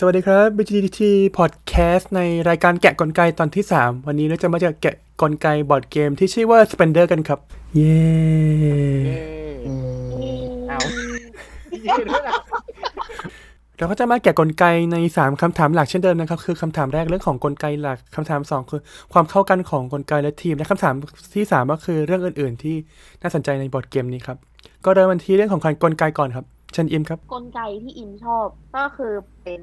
สวัสดีครับ BGT Podcast ในรายการแกะกลไกตอนที่ 3 วันนี้เราจะมาจะแกะกลไกบอร์ดเกมที่ชื่อว่า Splendor กันครับ เย้เอาเราก็จะมาแกะกลไกใน 3คำถามหลักเช่นเดิมนะครับ คือคำถามแรกเรื่องของกลไกหลักคำถาม 2 คือความเข้ากันของกลไกและธีม และคำถามที่ 3 ก็คือเรื่องอื่น ๆ ที่น่าสนใจในบอร์ดเกมนี้ครับ ก็เริ่มกันที่เรื่องของการกลไกก่อนครับเชันอิมครับ กลไกที่อิมชอบก็คือเป็น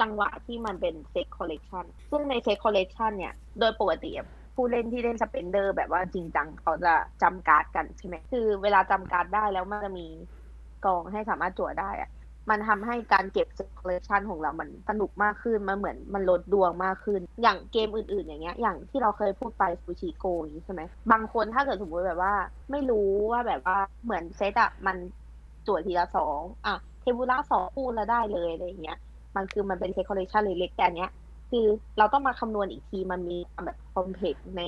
จังหวะที่มันเป็น set collection ซึ่งใน set collection เนี่ย โดยปกติผู้เล่นที่เล่น Splendor แบบว่าจริงจังเขาจะจำการ์ดกันใช่ไหมคือเวลาจำการ์ดได้แล้วมันจะมีกองให้สามารถจั่วได้อะมันทำให้การเก็บ set collection ของเรา มันสนุกมากขึ้น มันเหมือนมันลดดวงมากขึ้น อย่างเกมอื่นๆ อย่างเงี้ย อย่างที่เราเคยพูดไป Sushi Go อย่างนี้ใช่ไหม บางคนถ้าเกิดสมมติแบบว่า ไม่รู้ว่าแบบว่าเหมือนเซตอะมันจั่วทีละสองอะเทมปุระสองคู่แล้วได้เลยอะไรอย่างเงี้ย มันคือมันเป็น set collection เล็กๆแต่อันเนี้ย คือเราต้องมาคำนวณอีกทีมันมีความแบบ complex ใน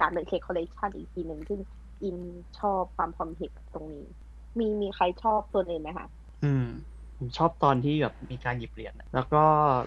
การเป็น set collection อีกทีหนึ่งซึ่งอิมชอบความ complex ตรงนี้ มีมีใครชอบตัวอื่นไหมคะอืมผมชอบตอนที่แบบมีการหยิบเหรียญอะแล้วก็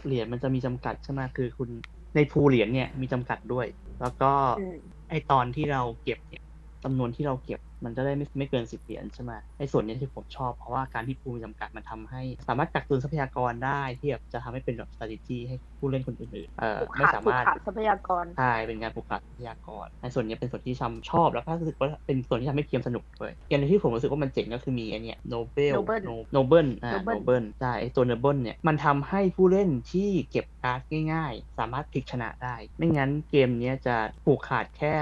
เหรียญมันจะมีจำกัดใช่ไหมคือคุณใน pool เหรียญเนี่ยมีจำกัดด้วย แล้วก็อืมไอตอนที่เราเก็บเนี่ยจำนวนที่เราเก็บ มันจะได้ไม่ไม่เกินสิบเหรียญใช่ไหมไอส่วนเนี้ยที่ผมชอบเพราะว่าการที่ pool มีจำกัดมันทำให้ สามารถกักตุนทรัพยากรได้ที่แบบจะทำให้เป็นแบบ strategy ให้ผู้เล่นคนอื่นๆเอ่อไม่สาผูกมารถผูกขาดผูกขาดทรัพยากรใช่เป็นการผูกขาดทรัพยากรในส่วนนี้เป็นส่วนที่ผมชอบ แล้วก็รู้สึกว่าเป็นส่วนที่ทำให้เกมสนุกด้วยอย่างหนึ่งที่ผมรู้สึกว่ามันเจ๋งก็คือมีไอเนี่ยโนเบล Noble โนเบิลอ่า Noble โนเบิลใช่ไอตัวโนเบิลเนี่ยมันทำให้ผู้เล่นที่เก็บการ์ดง่าย ๆ สามารถพลิกชนะได้ ไม่งั้นเกมเนี้ยจะผูกขาดแค่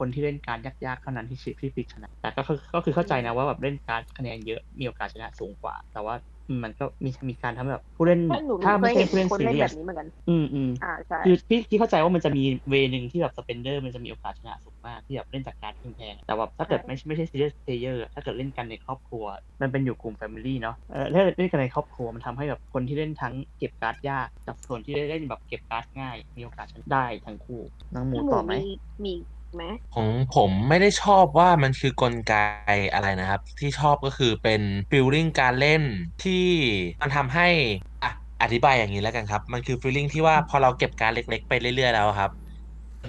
คนที่เล่นการดยากๆเท่านั้นที่ชิที่พลิกชนะ แต่ก็คือก็คือเข้าใจนะว่าแบบเล่นการดคะแนนเยอะมีโอกาสชนะสูงกว่า แต่ว่ามันก็มีมีการทำให้แบบผู้เล่นถ้าหนูถ้าเคไม่ยใช่เห็นผู้เล่นคนซีเล่นเรียแบสบนี้เหมือนกันอืมอืมอ่าใช่คือพี่พี่เข้าใจว่ามันจะมีเวนึงที่แบบสเปนเดอร์มันจะมีโอกาสชนะสูงมากที่แบบเล่นจากการดแพงๆแต่ว่าถ้าเกิดไม่ไม่ใช่ซีเรียสเพลเยอร์ถ้าเกิดเล่นกันในครอบครัว มันเป็นอยู่กลุ่มแฟมิลี่เนาะเออถ้าเล่นกันในครอบครัวมันทำให้แบบคนที่เล่นทั้งเก็บการ์ดยากกับคนที่ได้เล่นแบบเก็บการ์ดง่าย มีโอกาสชนะได้ทั้งคู่น้องหมูพี่หมูชอบไหมมี ไหมของผมไม่ได้ชอบว่ามันคือกลไกอะไรนะครับ ที่ชอบก็คือเป็น feeling การเล่นที่มันทำให้อะอธิบายอย่างนี้แล้วกันครับ มันคือ feeling ที่ว่าพอเราเก็บการ์ดเล็ก ๆ ไปเรื่อยๆแล้วครับ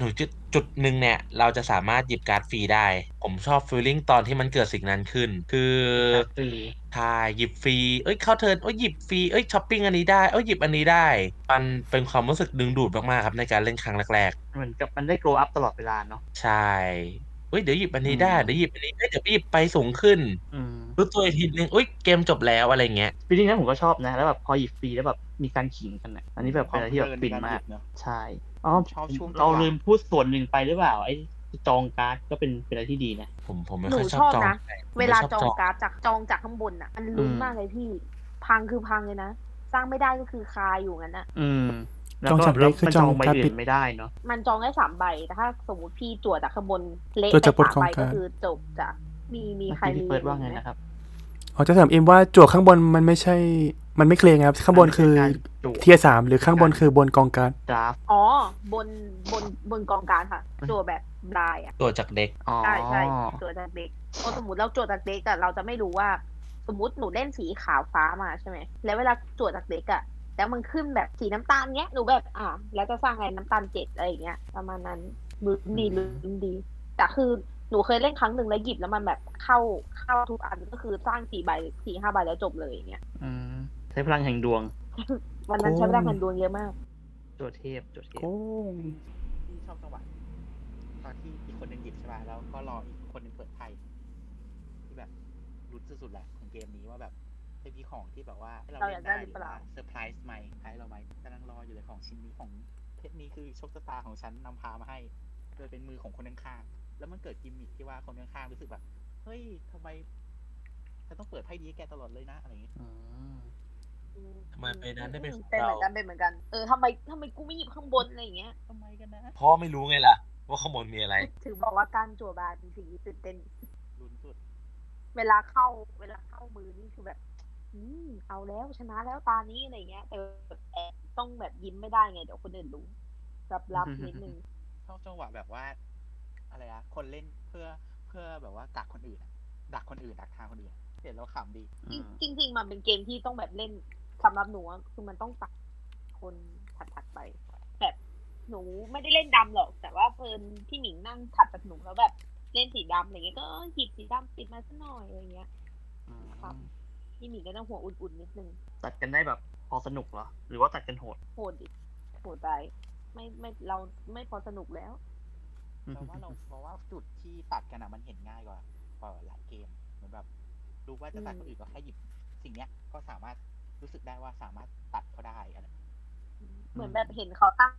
ถึงจุด จุดหนึ่งเนี่ยเราจะสามารถหยิบการ์ดฟรีได้ ผมชอบ feeling ตอนที่มันเกิดสิ่งนั้นขึ้น คือการ์ดฟรีใช่หยิบฟรี เอ้ยเข้า turn เอ้ยหยิบฟรี เอ้ยช้อปปิ้งอันนี้ได้ เอ้ยหยิบอันนี้ได้ มันเป็นความรู้สึกดึงดูดมากๆครับในการเล่นครั้งแรกเหมือนกับมันได้ grow up ตลอดเวลาเนาะๆใช่เอ้ยเดี๋ยวหยิบอันนี้ได้อืมเดี๋ยวหยิบอันนี้เอ้ยเดี๋ยวหยิบไปสูงขึ้นอืมรู้ตัวอีกทีนึงอุ้ยเกมจบแล้วอะไรเงี้ยฟีลลิ่งนั้นผมก็ชอบนะ แล้วแบบพอหยิบฟรีแล้วแบบมีการขิงกันอะ อันนี้แบบเป็นอะไรที่แบบฟินมากเนอะใช่ อ๋อชอบช่วงจังหวะเราลืมพูดส่วนหนึ่งไปหรือเปล่า ไอ้จองการ์ดก็เป็นเป็นอะไรที่ดีนะ ผมผมไม่หนูค่อยชชออบบจองนะใช่ผมเวไม่ลาชอบจองการ์ดจากจองจากข้างบนอะ มันลุ้นอืม มากเลยพี่ พังคือพังเลยนะ สร้างไม่ได้ก็คือคาอยู่งั้นอะอืมจองสำเร็จคือมันจจอองงใบการ์ดปิอื่ดนไม่ได้เนาะมันจองได้สามใบ แต่ถ้าสมมติพี่จั่วจากข้างบน เละจั่วไปจากบนสามใบของกลางก็คือจบจ้ะมีมีใครเมื่อกี้มีพี่เฟิร์สว่าไงหมนะครับ อ๋อจะถามอิมว่าจั่วข้างบนมันไม่ใช่ มันไม่เคลียร์ไงครับ ข้างบนคือการจั่วเทียสามหรือข้างบนคือบนกองการดดราฟอ๋อ บนบนบนกองการดค่ะจั่วแบบบลายอะตัวจากเด็กอ๋อใช่ใช่จั่วจากเด็กพอสมมติเราจั่วจากเด็กอะเราจะไม่รู้ว่า สมมติหนูเล่นสีขาวฟ้ามาใช่ไหมแล้วเวลาจั่วจากเด็กอะแล้วมันขึ้นแบบสีน้ำตาลเงี้ยหนูแบบอะแล้วจะสร้างอะไรน้ำตาลเจ็ดอะไรอย่างเงี้ยประมาณนั้นลุ้นดีลุ้นดี แต่คือหนูเคยเล่นครั้งหนึ่งแล้วหยิบแล้วมันแบบเข้าเข้าทุกอันก็คือสร้างสี่ใบสี่ห้าใบแล้วจบเลยอย่างเงี้ยอืม ใช้พลังแห่งดวงวันนั้นใช้เวลาเงินดวงเยอะมากตัวเทพตัวเทพโอ้ที่ชอบจังหวะตอนที่อีกคนหนึ่งหยิบใช่ไหมแล้วก็รออีกคนหนึ่งเปิดไพ่ที่แบบรุ้นสุดๆแหละของเกมนี้ว่าแบบจะมีของที่แบบว่าให้เราเราอเล่ยากนได้ได้หหรืรืออเปล่าว่าเซอร์ไพรส์ไหมให้เราไหมกำลังรออยู่เลยของชิ้นนี้ของเพชรนี้คือโชคชะตาของฉันนำพามาให้ โดยเป็นมือของคนข้างๆแล้วมันเกิดกิมมิคที่ว่าคนข้างๆรู้สึกแบบเฮ้ยทำไมฉันต้องเปิดไพ่ดีให้แกตลอดเลยนะอะไรอย่างเงี้ยอืม ทำไมใบนั้นได้เป็นของเป็นเหมือนเรากันเป็นเหมือนกัน เออทำไมทำไมกูไม่หยิบข้างบนอะไรอย่างเงี้ยทำไมกันนะเพราะไม่รู้ไงล่ะ ว่าข้างบนมีอะไร ถึงบอกว่าการจั่วบาร์เป็นสิ่งที่ตื่นเต้นรุนสุด เวลาเข้าเวลาเข้ามือนี่คือแบบ อืมเอาแล้วชนะแล้วตานี้อะไรเงี้ยแต่แบบแอบต้องแบบยิ้มไม่ได้ไงเดี๋ยวคนอื่นรู้รับรับนิดนึงชอบจังหวะแบบว่า อะไรอะคนเล่นเพื่อเพื่อแบบว่ากักคนอื่นอะดักคนอื่นดักทางคนอื่นเห็นแล้วขำดีอืมจริงจริง ๆ มันเป็นเกมที่ต้องแบบเล่น สำหรับหนูอะคือมันต้องตัดคนถัดๆไป แบบหนูไม่ได้เล่นดำหรอก แต่ว่าเพลินพี่หมิงนั่งถัดจากหนูแล้วแบบเล่นสีดำอะไรเงี้ยก็เออหยิบสีดำติดมาสักหน่อยอะไรเงี้ยอืมครับพี่หมิงก็ต้องหัวอุ่นๆนิดนึงตัดกันได้แบบพอสนุกเหรอ หรือว่าตัดกันโหดโหดดิโหดไปไม่ไม่เราไม่พอสนุกแล้วเพราะว่าเราเพราะว่าจุดที่ตัดกันอะมันเห็นง่ายกว่ากว่าหลายเกมเหมือนแบบรู้ว่าจะตัดคนอื่นก็แค่หยิบสิ่งเนี้ยก็สามารถ รู้สึกได้ว่าสามารถตัดเขาได้อะไรเหมือนแบบเห็นเขาตั้ง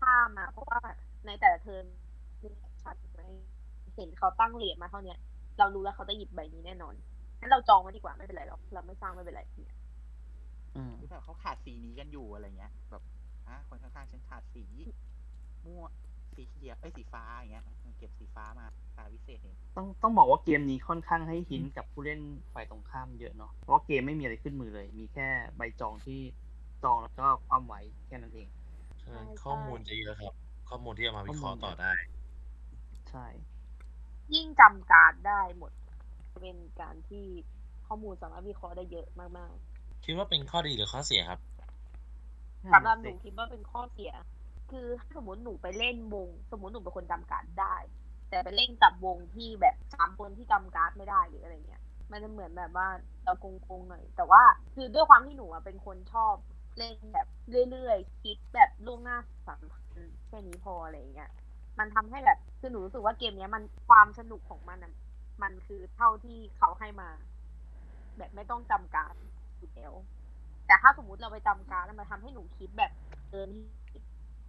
ท่ามาเพราะว่าในแต่ละเทิร์นนี่ชัดไหมเห็นเขาตั้งเหรียญมาเท่าเนี้ย เรารู้แล้วเขาจะหยิบใบนี้แน่นอนงั้นเราจองไว้ดีกว่าไม่เป็นไรหรอกเราไม่สร้างไม่เป็นไรเนี่ยอืมหรือแบบเขาขาดสีนี้กันอยู่อะไรเงี้ย แบบอะคนข้างๆฉันขาดสีม่วง สีเขียวไอ้ยสีฟ้าอย่างเงี้ยเก็บสีฟ้ามาตาวิเศษเองต้องต้องบอกว่าเกมนี้ค่อนข้างให้หินกับผู้เล่นฝ่ายตรงข้ามเยอะเนาะเพราะว่าเกมไม่มีอะไรขึ้นมือเลย มีแค่ใบจองที่จองแล้วก็ความไว้แค่นั้นเองฉะนั้นใช่ข้อมูลจะเยอะครับ ข้อมูลที่เอามาวิเคราะห์ต่อได้ ใช่ ยิ่งจำการดได้หมด เป็นการที่ข้อมูลสามารถวิเคราะห์ได้เยอะมากคิดว่าเป็นข้อดีหรือข้อเสียครับ ๆสำหรับหนูคิดว่าเป็นข้อเสีย คือถ้าสมมติหนูไปเล่นวง สมมติหนูเป็นคนจำการดได้ แต่ไปเล่นกับวงที่แบบสามคนที่จำการดไม่ได้หรืออะไรเงี้ย มันจะเหมือนแบบว่าเราโกงๆหน่อย แต่ว่าคือด้วยความที่หนูเป็นคนชอบเล่นแบบเรื่อยๆ คิดแบบล่วงหน้าสามพันแค่นี้พออะไรเงี้ย มันทำให้แบบคือหนูรู้สึกว่าเกมเนี้ยมันความสนุกของมันมันคือเท่าที่เขาให้มา แบบไม่ต้องจำการอยู่แล้วแต่ถ้าสมมุติเราไปจำการแล้วมันทำให้หนูคิดแบบเออนี่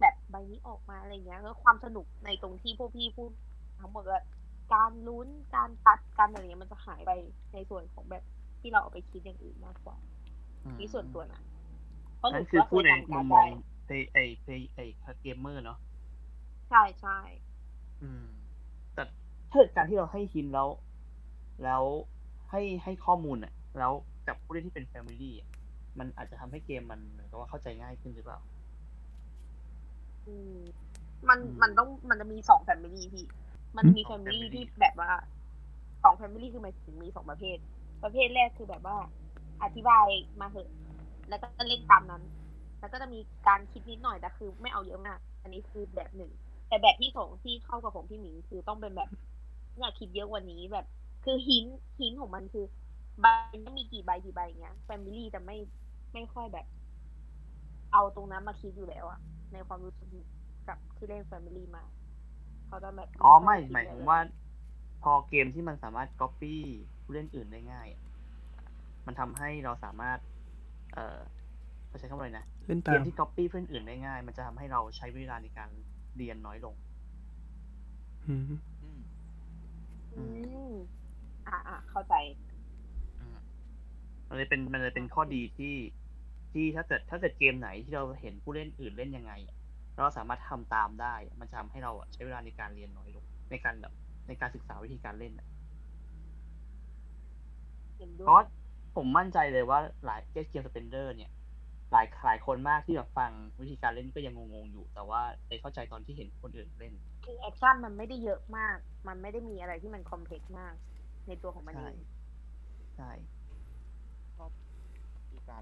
แบบใบนี้ออกมาอะไรเงี้ยแล้วความสนุกในตรงที่พวกพี่พูดทั้งหมดว่าการลุ้นการตัดการอะไรเงี้ยมันจะหายไปในส่วนของแบบที่เราเอาไปคิดอย่างอื่นมากกว่าที่ส่วนตัวนะเพราะหนูนั่นคือก็เคพูดยในจำมุการมดมอได้งเพย์ไอเพย์ไอเกมเมอร์เนาะใช่ใช่อืม แต่ถ้าเกิดการที่เราให้ hint แล้ว แล้วให้ให้ข้อมูลอะ แล้วกับผู้เล่นที่เป็น family อะมันอาจจะทำให้เกมมันเหมือนกับว่าเข้าใจง่ายขึ้นหรือเปล่าอื มมันอืมมันต้องมันจะมีสอง family พี่ มันมีสอง family family ที่แบบว่าสอง family คือหมายถึงมีสองประเภท ประเภทแรกคือแบบว่า อธิบายมาเหอะ แล้วก็เล่นตามนั้น แล้วก็จะมีการคิดนิดหน่อยแต่คือ ไม่เอาเยอะมาก อันนี้คือแบบหนึ่ง แต่แบบที่สองที่เข้ากับของพี่หมิงคือต้องเป็นแบบอยากคิดเยอะกว่านี้แบบ คือหินหินของมันคือใบมันมีกี่ใบกี่ใบอย่างเงี้ยแฟมิลี่จะไม่ไม่ค่อยแบบ เอาตรงนั้นมาคิดอยู่แล้วอะ ในความรู้สึกกับที่เล่นแฟมิลี่มา เขาจะแบบอ๋อไม่ค่คิดหมายถึงเอะว่า พอเกมที่มันสามารถ copy ผู้เล่นอื่นได้ง่ายอะมันทำให้เราสามารถ เอ่อเขาใช้คำว่าอะไรนะเล่นเกตามมที่ copy เพื่อนอื่นได้ง่าย มันจะทำให้เราใช้เวลาในการเรียนน้อยลงอืมอืมอืมอ่าอ่าเข้าใจมันเลยเป็นมันเลยเป็นข้อดีที่ ที่ถ้าเกิดถ้าเกิดเกมไหนที่เราเห็นผู้เล่นอื่นเล่นยังไงอะแล้วเราสามารถทำตามได้ มันจะทำให้เราอะใช้เวลาในการเรียนน้อยลงในการแบบในการศึกษาวิธีการเล่นอะเห็นด้เพราะผมมั่นใจเลยว่าหลายเกมเกม Splendor เนี่ย หลายหลายคนมากที่แบบฟังวิธีการเล่นก็ยังงงๆอยู่ แต่ว่าได้เข้าใจตอนที่เห็นคนอื่นเล่น คือ action มันไม่ได้เยอะมาก มันไม่ได้มีอะไรที่มัน complex มาก ในตัวของมันใช่เองใช่ชอบมี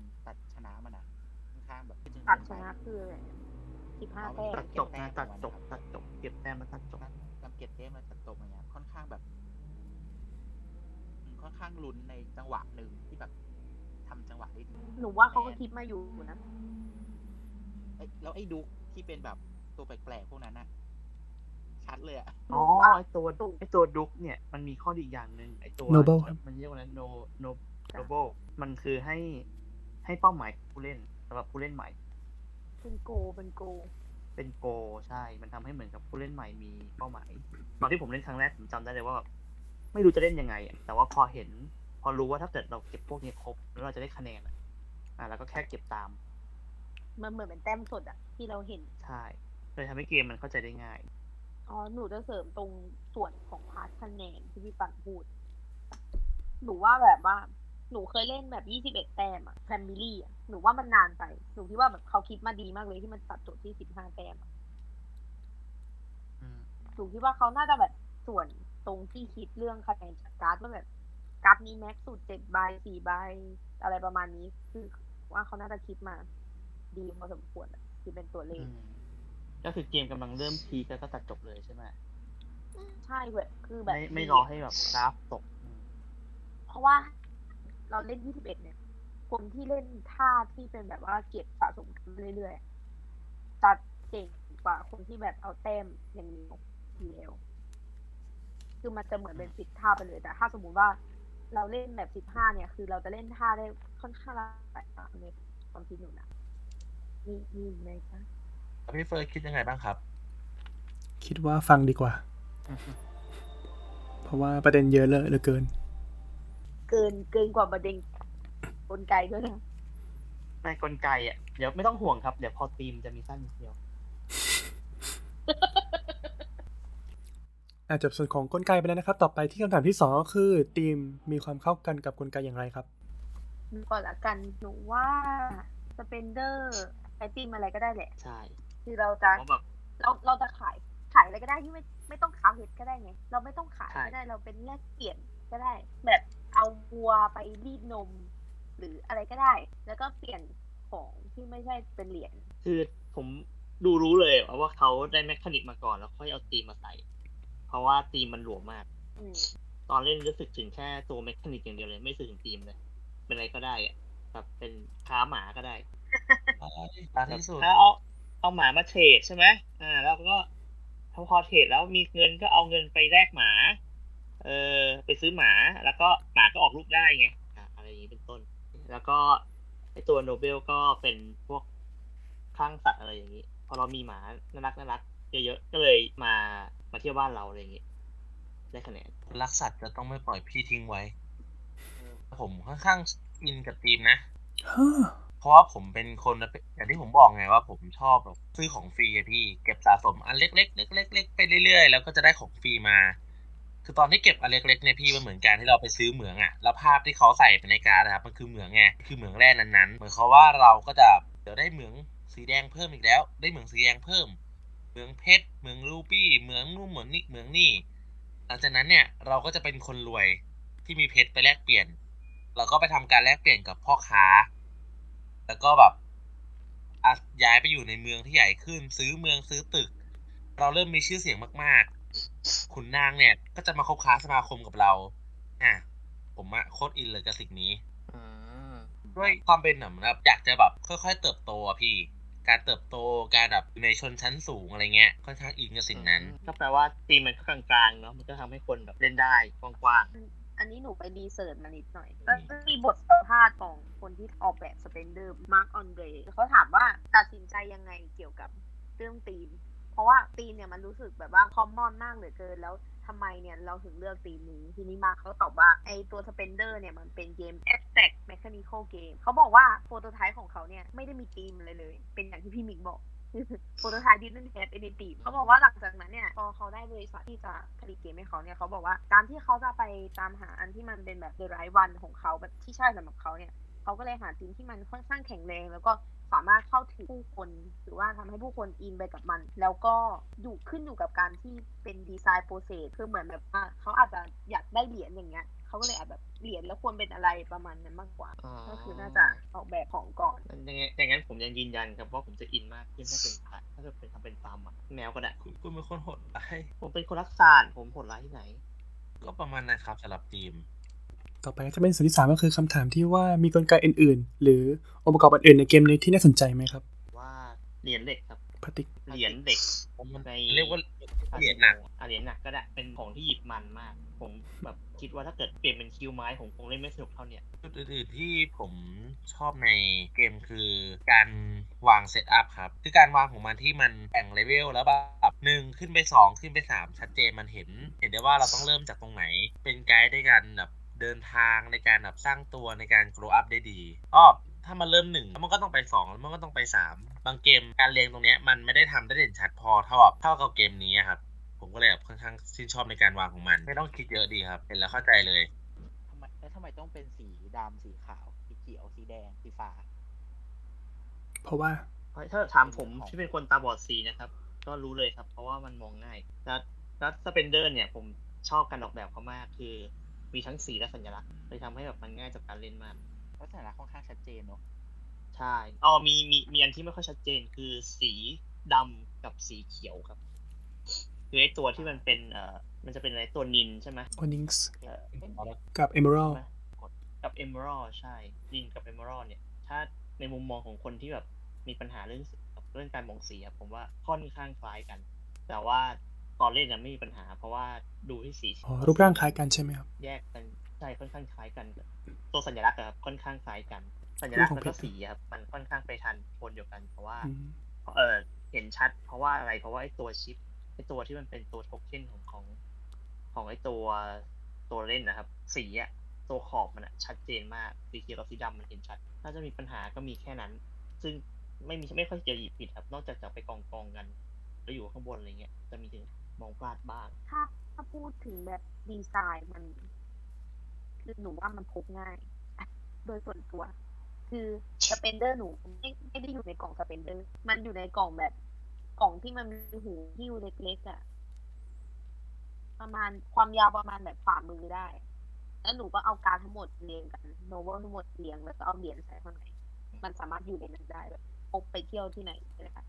การตัดชนะมันอะค่อนข้างแบบตัดชนะคือสิบห้าแต้มตัดจบนะตัดจบตัดจบเก็บแต้มมาตัดจบกำเก็บเกมมาตัดจบอย่างเงี้ยค่อนข้างแบบอืมค่อนข้างลุ้นในจังหวะหนึ่งที่แบบทำจังหวะได้ดีหนูว่าเขาก็คิดมาอยู่นะเอ้ยแล้วไอ้ดุกที่เป็นแบบตัวแปลกๆพวกนั้นอะชัดเลยอะอ๋อว่าไอตัวไอตัวดุกเนี่ยมันมีข้อดีอย่างหนึ่งไอตัว Noble ครับมันเรียกว่าอะไรโนโนจ้ะโนเบิลมันคือให้ ให้เป้าหมายผู้เล่นสำหรับผู้เล่นใหม่ เป็นโกเป็นโก เป็นโกใช่ มันทำให้เหมือนกับผู้เล่นใหม่มีเป้าหมายตอนที่ผมเล่นครั้งแรกผมจำได้เลยว่าแบบไม่รู้จะเล่นยังไงอะแต่ว่าพอเห็น พอรู้ว่าถ้าเกิดเราเก็บพวกนี้ครบแล้วเราจะได้คะแนนอะอ่าแล้วก็แค่เก็บตาม มันเหมือนเป็นแต้มสดอะที่เราเห็น ใช่เลยทำให้เกมมันเข้าใจได้ง่าย อ๋อ หนูจะเสริมตรงส่วนของพาร์ทคะแนนที่พี่ปันพูด หนูว่าแบบว่า หนูเคยเล่นแบบยี่สิบเอ็ดแต้มอะ family อะหนูว่ามันนานไป หนูคิดว่าแบบเขาคิดมาดีมากเลยที่มันตัดจบที่สิบห้าแต้มอะอืมหนูคิดว่าเขาน่าจะแบบส่วนตรงที่คิดเรื่องคะแนนจากการ์ดว่าแบบการ์ดนี้ max สุดเจ็ดใบสี่ใบอะไรประมาณนี้ คือว่าเขาน่าจะคิดมา ดีพอสมควรอะที่เป็นตัวเลข ก็คือเกมกำลังเริ่ม peak แล้วก็ตัดจบเลยใช่ไหมใช่เว้ยคือแบบไม่ไม่รอให้แบบกราฟตกอืมเพราะว่า เราเล่น21เนี่ย คนที่เล่นท่าที่เป็นแบบว่าเก็บสะสมกันเรื่อยๆจะเก่งกว่าคนที่แบบเอาแต้มอย่างเดียวทีเดียวคือมันจะเหมือนเป็นสิบท่าไปเลยแต่ ถ้าสมมุติว่าเราเล่นแบบสิบห้าเนี่ย คือเราจะเล่นท่าได้ค่อนข้างหลายต่างในความคิดหนูนะมีมีไหมคะแล้วพี่เฟิร์สคิดยังไงบ้างครับ คิดว่าฟังดีกว่า เพราะว่าประเด็นเยอะเลยเหลือเกิน เกินเกินกว่าประเด็นกลไกด้วยนะในกลไกอะเดี๋ยวไม่ต้องห่วงครับ เดี๋ยวพอตีมจะมีสั้นนิดเดียวอาจจะส่วนของกลไกไปแล้วนะครับ ต่อไปที่คำถามที่สองก็คือทีมมีความเข้ากันกับกลไกอย่างไรครับหนูก่อนละกันหนูว่าสเปนเดอร์ไอติมอะไรก็ได้แหละ ใช่คือเราจะเพราะแบบ เราเราจะขายขายอะไรก็ได้ที่ไม่ไม่ต้องค้าเห็ดก็ได้ไง เราไม่ต้องขายใช่ ก็ได้เราเป็นแลกเปลี่ยนก็ได้ แบบ เอาวัวไปรีดนม หรืออะไรก็ได้ แล้วก็เปลี่ยนของที่ไม่ใช่เป็นเหรียญคือผมดูรู้เลยว่าเขาได้แมคคานิกมาก่อนแล้วค่อยเอาตีมมาใส่ เพราะว่าตีมมันหลวมมาก อืมตอนเล่นรู้สึกถึงแค่ตัวแมคคานิกอย่างเดียวเลยไม่รู้สึกถึงตีมเลย เป็นอะไรก็ได้อะแบบเป็นค้าหมาก็ได้ตามที่สุด ถ้าเอาเอาหมามาเทรดใช่ไหมอ่า แล้วก็พอพอเทรดแล้วมีเงินก็เอาเงินไปแลกหมา เออไปซื้อหมา แล้วก็หมาก็ออกลูกได้ไงอะอะไรอย่างนี้เป็นต้น แล้วก็ไอตัวโนเบลก็เป็นพวกข้างสัตว์อะไรอย่างนี้ พอเรามีหมาน่ารักน่ารักเยอะๆก็เลยมามาเที่ยวบ้านเราอะไรอย่างนี้ได้คะแนนรักสัตว์จะต้องไม่ปล่อยพี่ทิ้งไว้ ผมค่อนข้างอินกับทีมนะเพราะว่าผมเป็นคนอย่างที่ผมบอกไงว่า ผมชอบแบบซื้อของฟรีอะพี่ เก็บสะสมอันเล็กๆเล็กๆเล็กๆไปเรื่อยๆ แล้วก็จะได้ของฟรีมา คือตอนที่เก็บอันเล็กๆเนี่ยพี่มันเหมือนการที่เราไปซื้อเหมืองอะแล้วภาพที่เขาใส่ไปในการ์ดนะครับมันคือเหมืองไงคือเหมืองแร่นั้นๆเหมือนเขาว่าเราก็จะเดี๋ยวได้เหมืองสีแดงเพิ่มอีกแล้ว ได้เหมืองสีแดงเพิ่ม เหมืองเพชรเหมืองรูปี้เหมืองนู่นเหมืองนี่เหมืองนี่หลังจากนั้นเนี่ยเราก็จะเป็นคนรวยที่มีเพชรไปแลกเปลี่ยนเราก็ไปทำการแลกเปลี่ยนกับพ่อค้า แล้วก็แบบย้ายไปอยู่ในเมืองที่ใหญ่ขึ้น ซื้อเมืองซื้อตึก เราเริ่มมีชื่อเสียงมากๆ ขุนนางเนี่ย ก็จะมาคบค้าสมาคมกับเรา อะ ผมอะโคตรอินเลยกับสิ่งนี้ด้วยความเป็นแบบแบบอยากจะแบบค่อยๆ เติบโตอะพี่ การเติบโตการแบบอยู่ในชนชั้นสูงอะไรเงี้ยค่อนข้างอินกับสิ่งนั้น ก็แปลว่าตีมมันก็กลางๆเนาะมันก็ทำให้คนแบบเล่นได้กว้างอันนี้หนูไป research มานิดหน่อยก็มีบทสัมภาษณ์ของคนที่ออกแบบ Splendor Marc André เขาถามว่าตัดสินใจยังไงเกี่ยวกับเรื่องธีมเพ ราะว่าธีมเนี่ยมันรู้สึกแบบว่า common มากเหลือเกินแล้วทำไมเนี่ยเราถึงเลือกธีมนี้ทีนี้มาเขาตอบว่าไอตัว Splendor เนี่ยมันเป็นเกม abstract mechanical game เขาบอกว่า prototype ของเขาเนี่ยไม่ได้มีธีมเลยเลย เป็นอย่างที่พี่มิกบอกprototype didn't have identity เขาบอกว่าหลังจากนั้นเนี่ย พอเขาได้บริษัทที่จะผลิตเกมให้เขาเนี่ยเขาบอกว่าการที่เขาจะไปตามหาอันที่มันเป็นแบบ the right one ของเขาแบบที่ใช่สำหรับเขาเนี่ยเขาก็เลยหาทีมที่มันค่อนข้างแข็งแรงแล้วก็ สามารถเข้าถึงผู้คน หรือว่าทำให้ผู้คนอินไปกับมัน แล้วก็อยู่ขึ้นอยู่กับการที่เป็น design process คือเหมือนแบบว่าเขาอาจจะอยากได้เหรียญอย่างเงี้ยเขาก็เลยอาจแบบเหรียญแล้วควรเป็นอะไรประมาณนั้นมากกว่าๆก็คือน่าจะออกแบบของก่อนอย่างงั้นอย่างนั้นผมยังยืนยันครับว่าผมจะอินมากขึ้นถ้าเป็นพาร์ทถ้าจะเป็นทำเป็นฟาร์มอะแมวก็ได้คุณคุณเป็นคนโหดร้ายผมเป็นคนรักศาสตร์ผมโหดร้ายที่ไหน ก็ประมาณนั้นครับสำหรับทีม ต่อไปก็จะเป็นส่วนที่สามก็คือคำถามที่ว่ามีกลไกอื่น ๆ หรือองค์ประกอบอื่นๆในเกมนี้ที่น่าสนใจไหมครับ ว่าเหรียญเหล็กครับพติกเหรียญเหล็กมันในเรียกว่าเหรียญหนักอะเหรียญหนักก็ได้เป็นของที่หยิบมันมาก ผมแบบคิดว่าถ้าเกิดเปลี่ยนเป็น cube ไม้ผมคงเล่นไม่สนุกเท่าเนี้ยจุดอื่นๆที่ผมชอบในเกมคือการวาง setup ครับ คือการวางของมันที่มันแบ่งเลเวลแล้วแบบหนึ่งขึ้นไปสองขึ้นไปสามชัดเจนมันเห็น เห็นได้ว่าเราต้องเริ่มจากตรงไหน เป็นไกด์ในการแบบ เดินทางในการแบบสร้างตัวในการ grow up ได้ดีอ้อถ้ามันเริ่มหนึ่งแล้วมันก็ต้องไปสองแล้วมันก็ต้องไปสามบางเกมการเรียงตรงเนี้ยมันไม่ได้ทำได้เด่นชัดพอเท่ากับเท่ากับเกมนี้อะครับผมก็เลยแบบค่อนข้างชื่นชอบในการวางของมัน ไม่ต้องคิดเยอะดีครับเห็นแล้วเข้าใจเลยทำไมแล้วทำไมต้องเป็นสีดำสีขาวสีเขียวสีแดงสีฟ้า เพราะว่าเพราะถ้าถามผมที่เป็นคนตาบอดสีนะครับ ก็รู้เลยครับ เพราะว่ามันมองง่ายแล้วแล้วสเปนเดอร์เนี่ยผมชอบการออกแบบเขามากคือ มีทั้งสีและสัญลักษณ์เลยทำให้แบบมันง่ายต่อการเล่นมาก ลักษณะค่อนข้างชัดเจนเนอะใช่อ๋อมีมีมีอันที่ไม่ค่อยชัดเจนคือสีดำกับสีเขียวครับ คือไอตัวที่มันเป็นเอ่อมันจะเป็นอะไรตัวนินใช่ไหมโอนิงส์เอ่อ กับเอเมอรัลใช่ไหมกดกับเอ e ม a ร d ใช่นินกับเอ e ม a ร d เนี่ย ถ้าในมุมมองของคนที่แบบมีปัญหาเรื่องกับเรื่องการมองสีอะผมว่าค่อนข้างคล้ายกัน แต่ว่า ตอนเล่นน่ะไม่มีปัญหา เพราะว่าดูที่สีอ๋อรูปร่างคล้ายกันใช่ไหมครับ แยกกันใช่ค่อนข้างคล้ายกัน ตัวสัญลักษณ์อะครับค่อนข้างคล้ายกัน สัญลักษณ์แล้วก็สีอะครับมันค่อนข้างไปทันโทนเดียวกันเพราะว่าอืมเออเห็นชัด เพราะว่าอะไรเพราะว่าไอ้ตัวชิปไอ้ตัวที่มันเป็นตัวโทเค็นของของของไอ้ตัวตัวเล่นนะครับ สีอะตัวขอบมันอะชัดเจนมากสีเขียวกับสีดำมันเห็นชัดถ้าจะมีปัญหาก็มีแค่นั้น ซึ่งไม่มีไม่ค่อยจะหยิบผิดครับ นอกจากจะไปกองกองๆกัน แล้วอยู่ข้างบนอะไรเงี้ยจะมีถึง มองพลาดบ้าง ถ้าถ้าพูดถึงแบบดีไซน์มัน คือหนูว่ามันพกง่าย โดยส่วนตัว คือสเปนเดอร์หนูไม่ไม่ได้อยู่ในกล่องสเปนเดอร์มันอยู่ในกล่องแบบ กล่องที่มันมีหูหิ้วเล็กๆอะ่ะ ประมาณความยาวประมาณแบบฝ่ามือได้ แล้วหนูก็เอาการทั้งหมดเรียงกันโนเวลทั้งหมดเรียงแล้วก็เอาเหรียญใส่ข้างในมันสามารถอยู่ในนั้นได้แบบพกไปเที่ยวที่ไหนก็ได้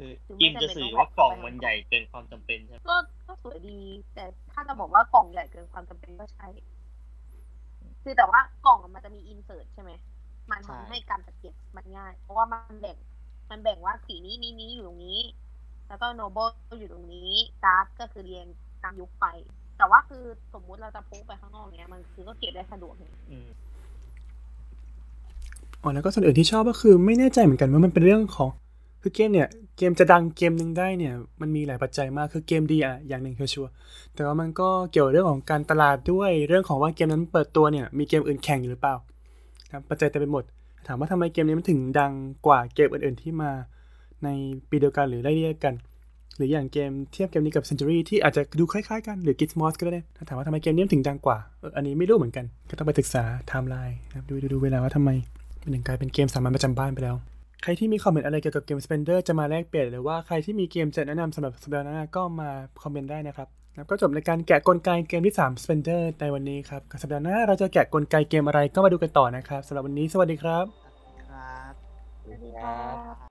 คือคือไม่อิมจะจำเป็นสื่อต้องว่ากล่องแวะไปมันใหญ่เกินความจำเป็นใช่ไหมก็ก็สวยดี แต่ถ้าจะบอกว่ากล่องใหญ่เกินความจำเป็นก็ใช่คือแต่ว่ากล่องอะมันจะมีอินเสิร์ตใช่ไหมมันทำให้การจัดเก็บมันง่าย เพราะว่ามันแบ่ง มันแบ่งว่าสีนี้นี้นี้อยู่ตรงนี้ แล้วก็โนเบิลอยู่ตรงนี้การ์ดก็คือเรียงตามยุคไป แต่ว่าคือสมมุติเราจะพกไปข้างนอกเนี้ยมันคือก็เก็บได้สะดวกไงอืมอ๋อแล้วก็ส่วนอื่นที่ชอบก็คือไม่แน่ใจเหมือนกันว่ามันเป็นเรื่องของ คือเกมเนี่ยเกมจะดังเกมหนึ่งได้เนี่ยมันมีหลายปัจจัยมากคือเกมดีอะอย่างหนึ่งคือชัวร์แต่ว่ามันก็เกี่ยวเรื่องของการตลาดด้วยเรื่องของว่าเกมนั้นเปิดตัวเนี่ยมีเกมอื่นแข่งอยู่หรือเปล่าครับปัจจัยเต็มไปหมด ถามว่าทำไมเกมนี้มันถึงดังกว่าเกมอื่นๆที่มาในปีเดียวกันหรือไล่เรี่ยกัน หรืออย่างเกมเทียบเกมนี้กับ Century ที่อาจจะดูคล้ายๆกันหรือ Gizmos ก็ได้ถ้าถามว่าทำไมเกมนี้มันถึงดังกว่าเอออันนี้ไม่รู้เหมือนกัน ก็ต้องไปศึกษาไทม์ไลน์ครับดูดูเวลาว่าทำไมมันถึงกลายเป็นเกมสามัญประจำบ้านไปแล้ว ใครที่มีคอมเมนต์อะไรเกี่ยวกับเกม Spender จะมาแลกเปลี่ยนหรือว่าใครที่มีเกมจะแนะนำสำหรับสัปดาห์หน้าก็มาคอมเมนต์ได้นะครับแล้วก็จบในการแกะกลไกเกมที่ 3 Spender ในวันนี้ครับกับสัปดาห์หน้าเราจะแกะกลไกเกมอะไรก็มาดูกันต่อนะครับสำหรับวันนี้สวัสดีครับ ครับ สวัสดีค่ะ